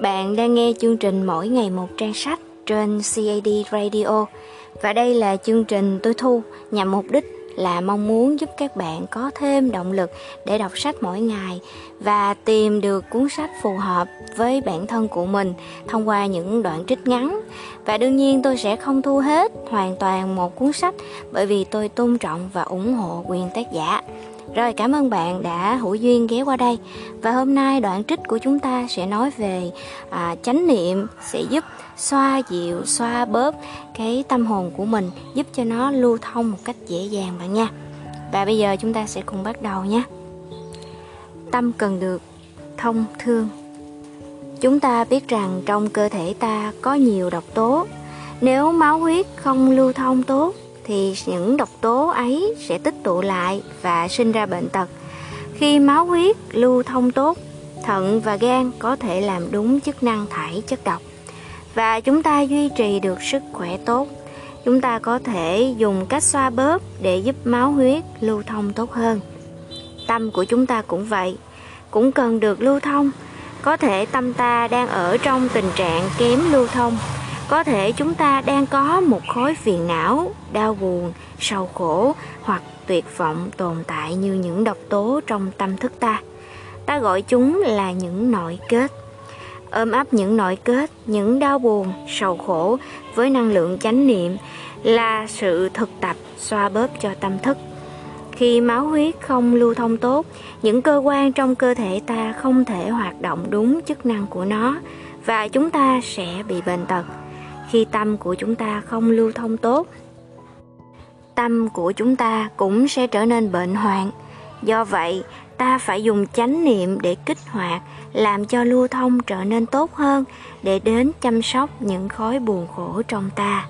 Bạn đang nghe chương trình mỗi ngày một trang sách trên CAD Radio và đây là chương trình tôi thu nhằm mục đích là mong muốn giúp các bạn có thêm động lực để đọc sách mỗi ngày và tìm được cuốn sách phù hợp với bản thân của mình thông qua những đoạn trích ngắn. Và đương nhiên tôi sẽ không thu hết hoàn toàn một cuốn sách bởi vì tôi tôn trọng và ủng hộ quyền tác giả. Rồi cảm ơn bạn đã hữu duyên ghé qua đây. Và hôm nay đoạn trích của chúng ta sẽ nói về à, chánh niệm sẽ giúp xoa dịu, xoa bóp cái tâm hồn của mình Giúp cho nó lưu thông một cách dễ dàng bạn nha. Và bây giờ chúng ta sẽ cùng bắt đầu nhé. Tâm cần được thông thương. Chúng ta biết rằng trong cơ thể ta có nhiều độc tố. Nếu máu huyết không lưu thông tốt thì những độc tố ấy sẽ tích tụ lại và sinh ra bệnh tật. Khi máu huyết lưu thông tốt, thận và gan có thể làm đúng chức năng thải chất độc và chúng ta duy trì được sức khỏe tốt. Chúng ta có thể dùng cách xoa bóp để giúp máu huyết lưu thông tốt hơn. Tâm của chúng ta cũng vậy, cũng cần được lưu thông. Có thể tâm ta đang ở trong tình trạng kém lưu thông có thể chúng ta đang có một khối phiền não, đau buồn, sầu khổ hoặc tuyệt vọng tồn tại như những độc tố trong tâm thức ta. Ta gọi chúng là những nội kết. Ôm ấp những nội kết, những đau buồn, sầu khổ với năng lượng chánh niệm là sự thực tập, xoa bóp cho tâm thức. Khi máu huyết không lưu thông tốt, những cơ quan trong cơ thể ta không thể hoạt động đúng chức năng của nó và chúng ta sẽ bị bệnh tật khi tâm của chúng ta không lưu thông tốt. Tâm của chúng ta cũng sẽ trở nên bệnh hoạn. Do vậy, ta phải dùng chánh niệm để kích hoạt, làm cho lưu thông trở nên tốt hơn, để đến chăm sóc những khối buồn khổ trong ta.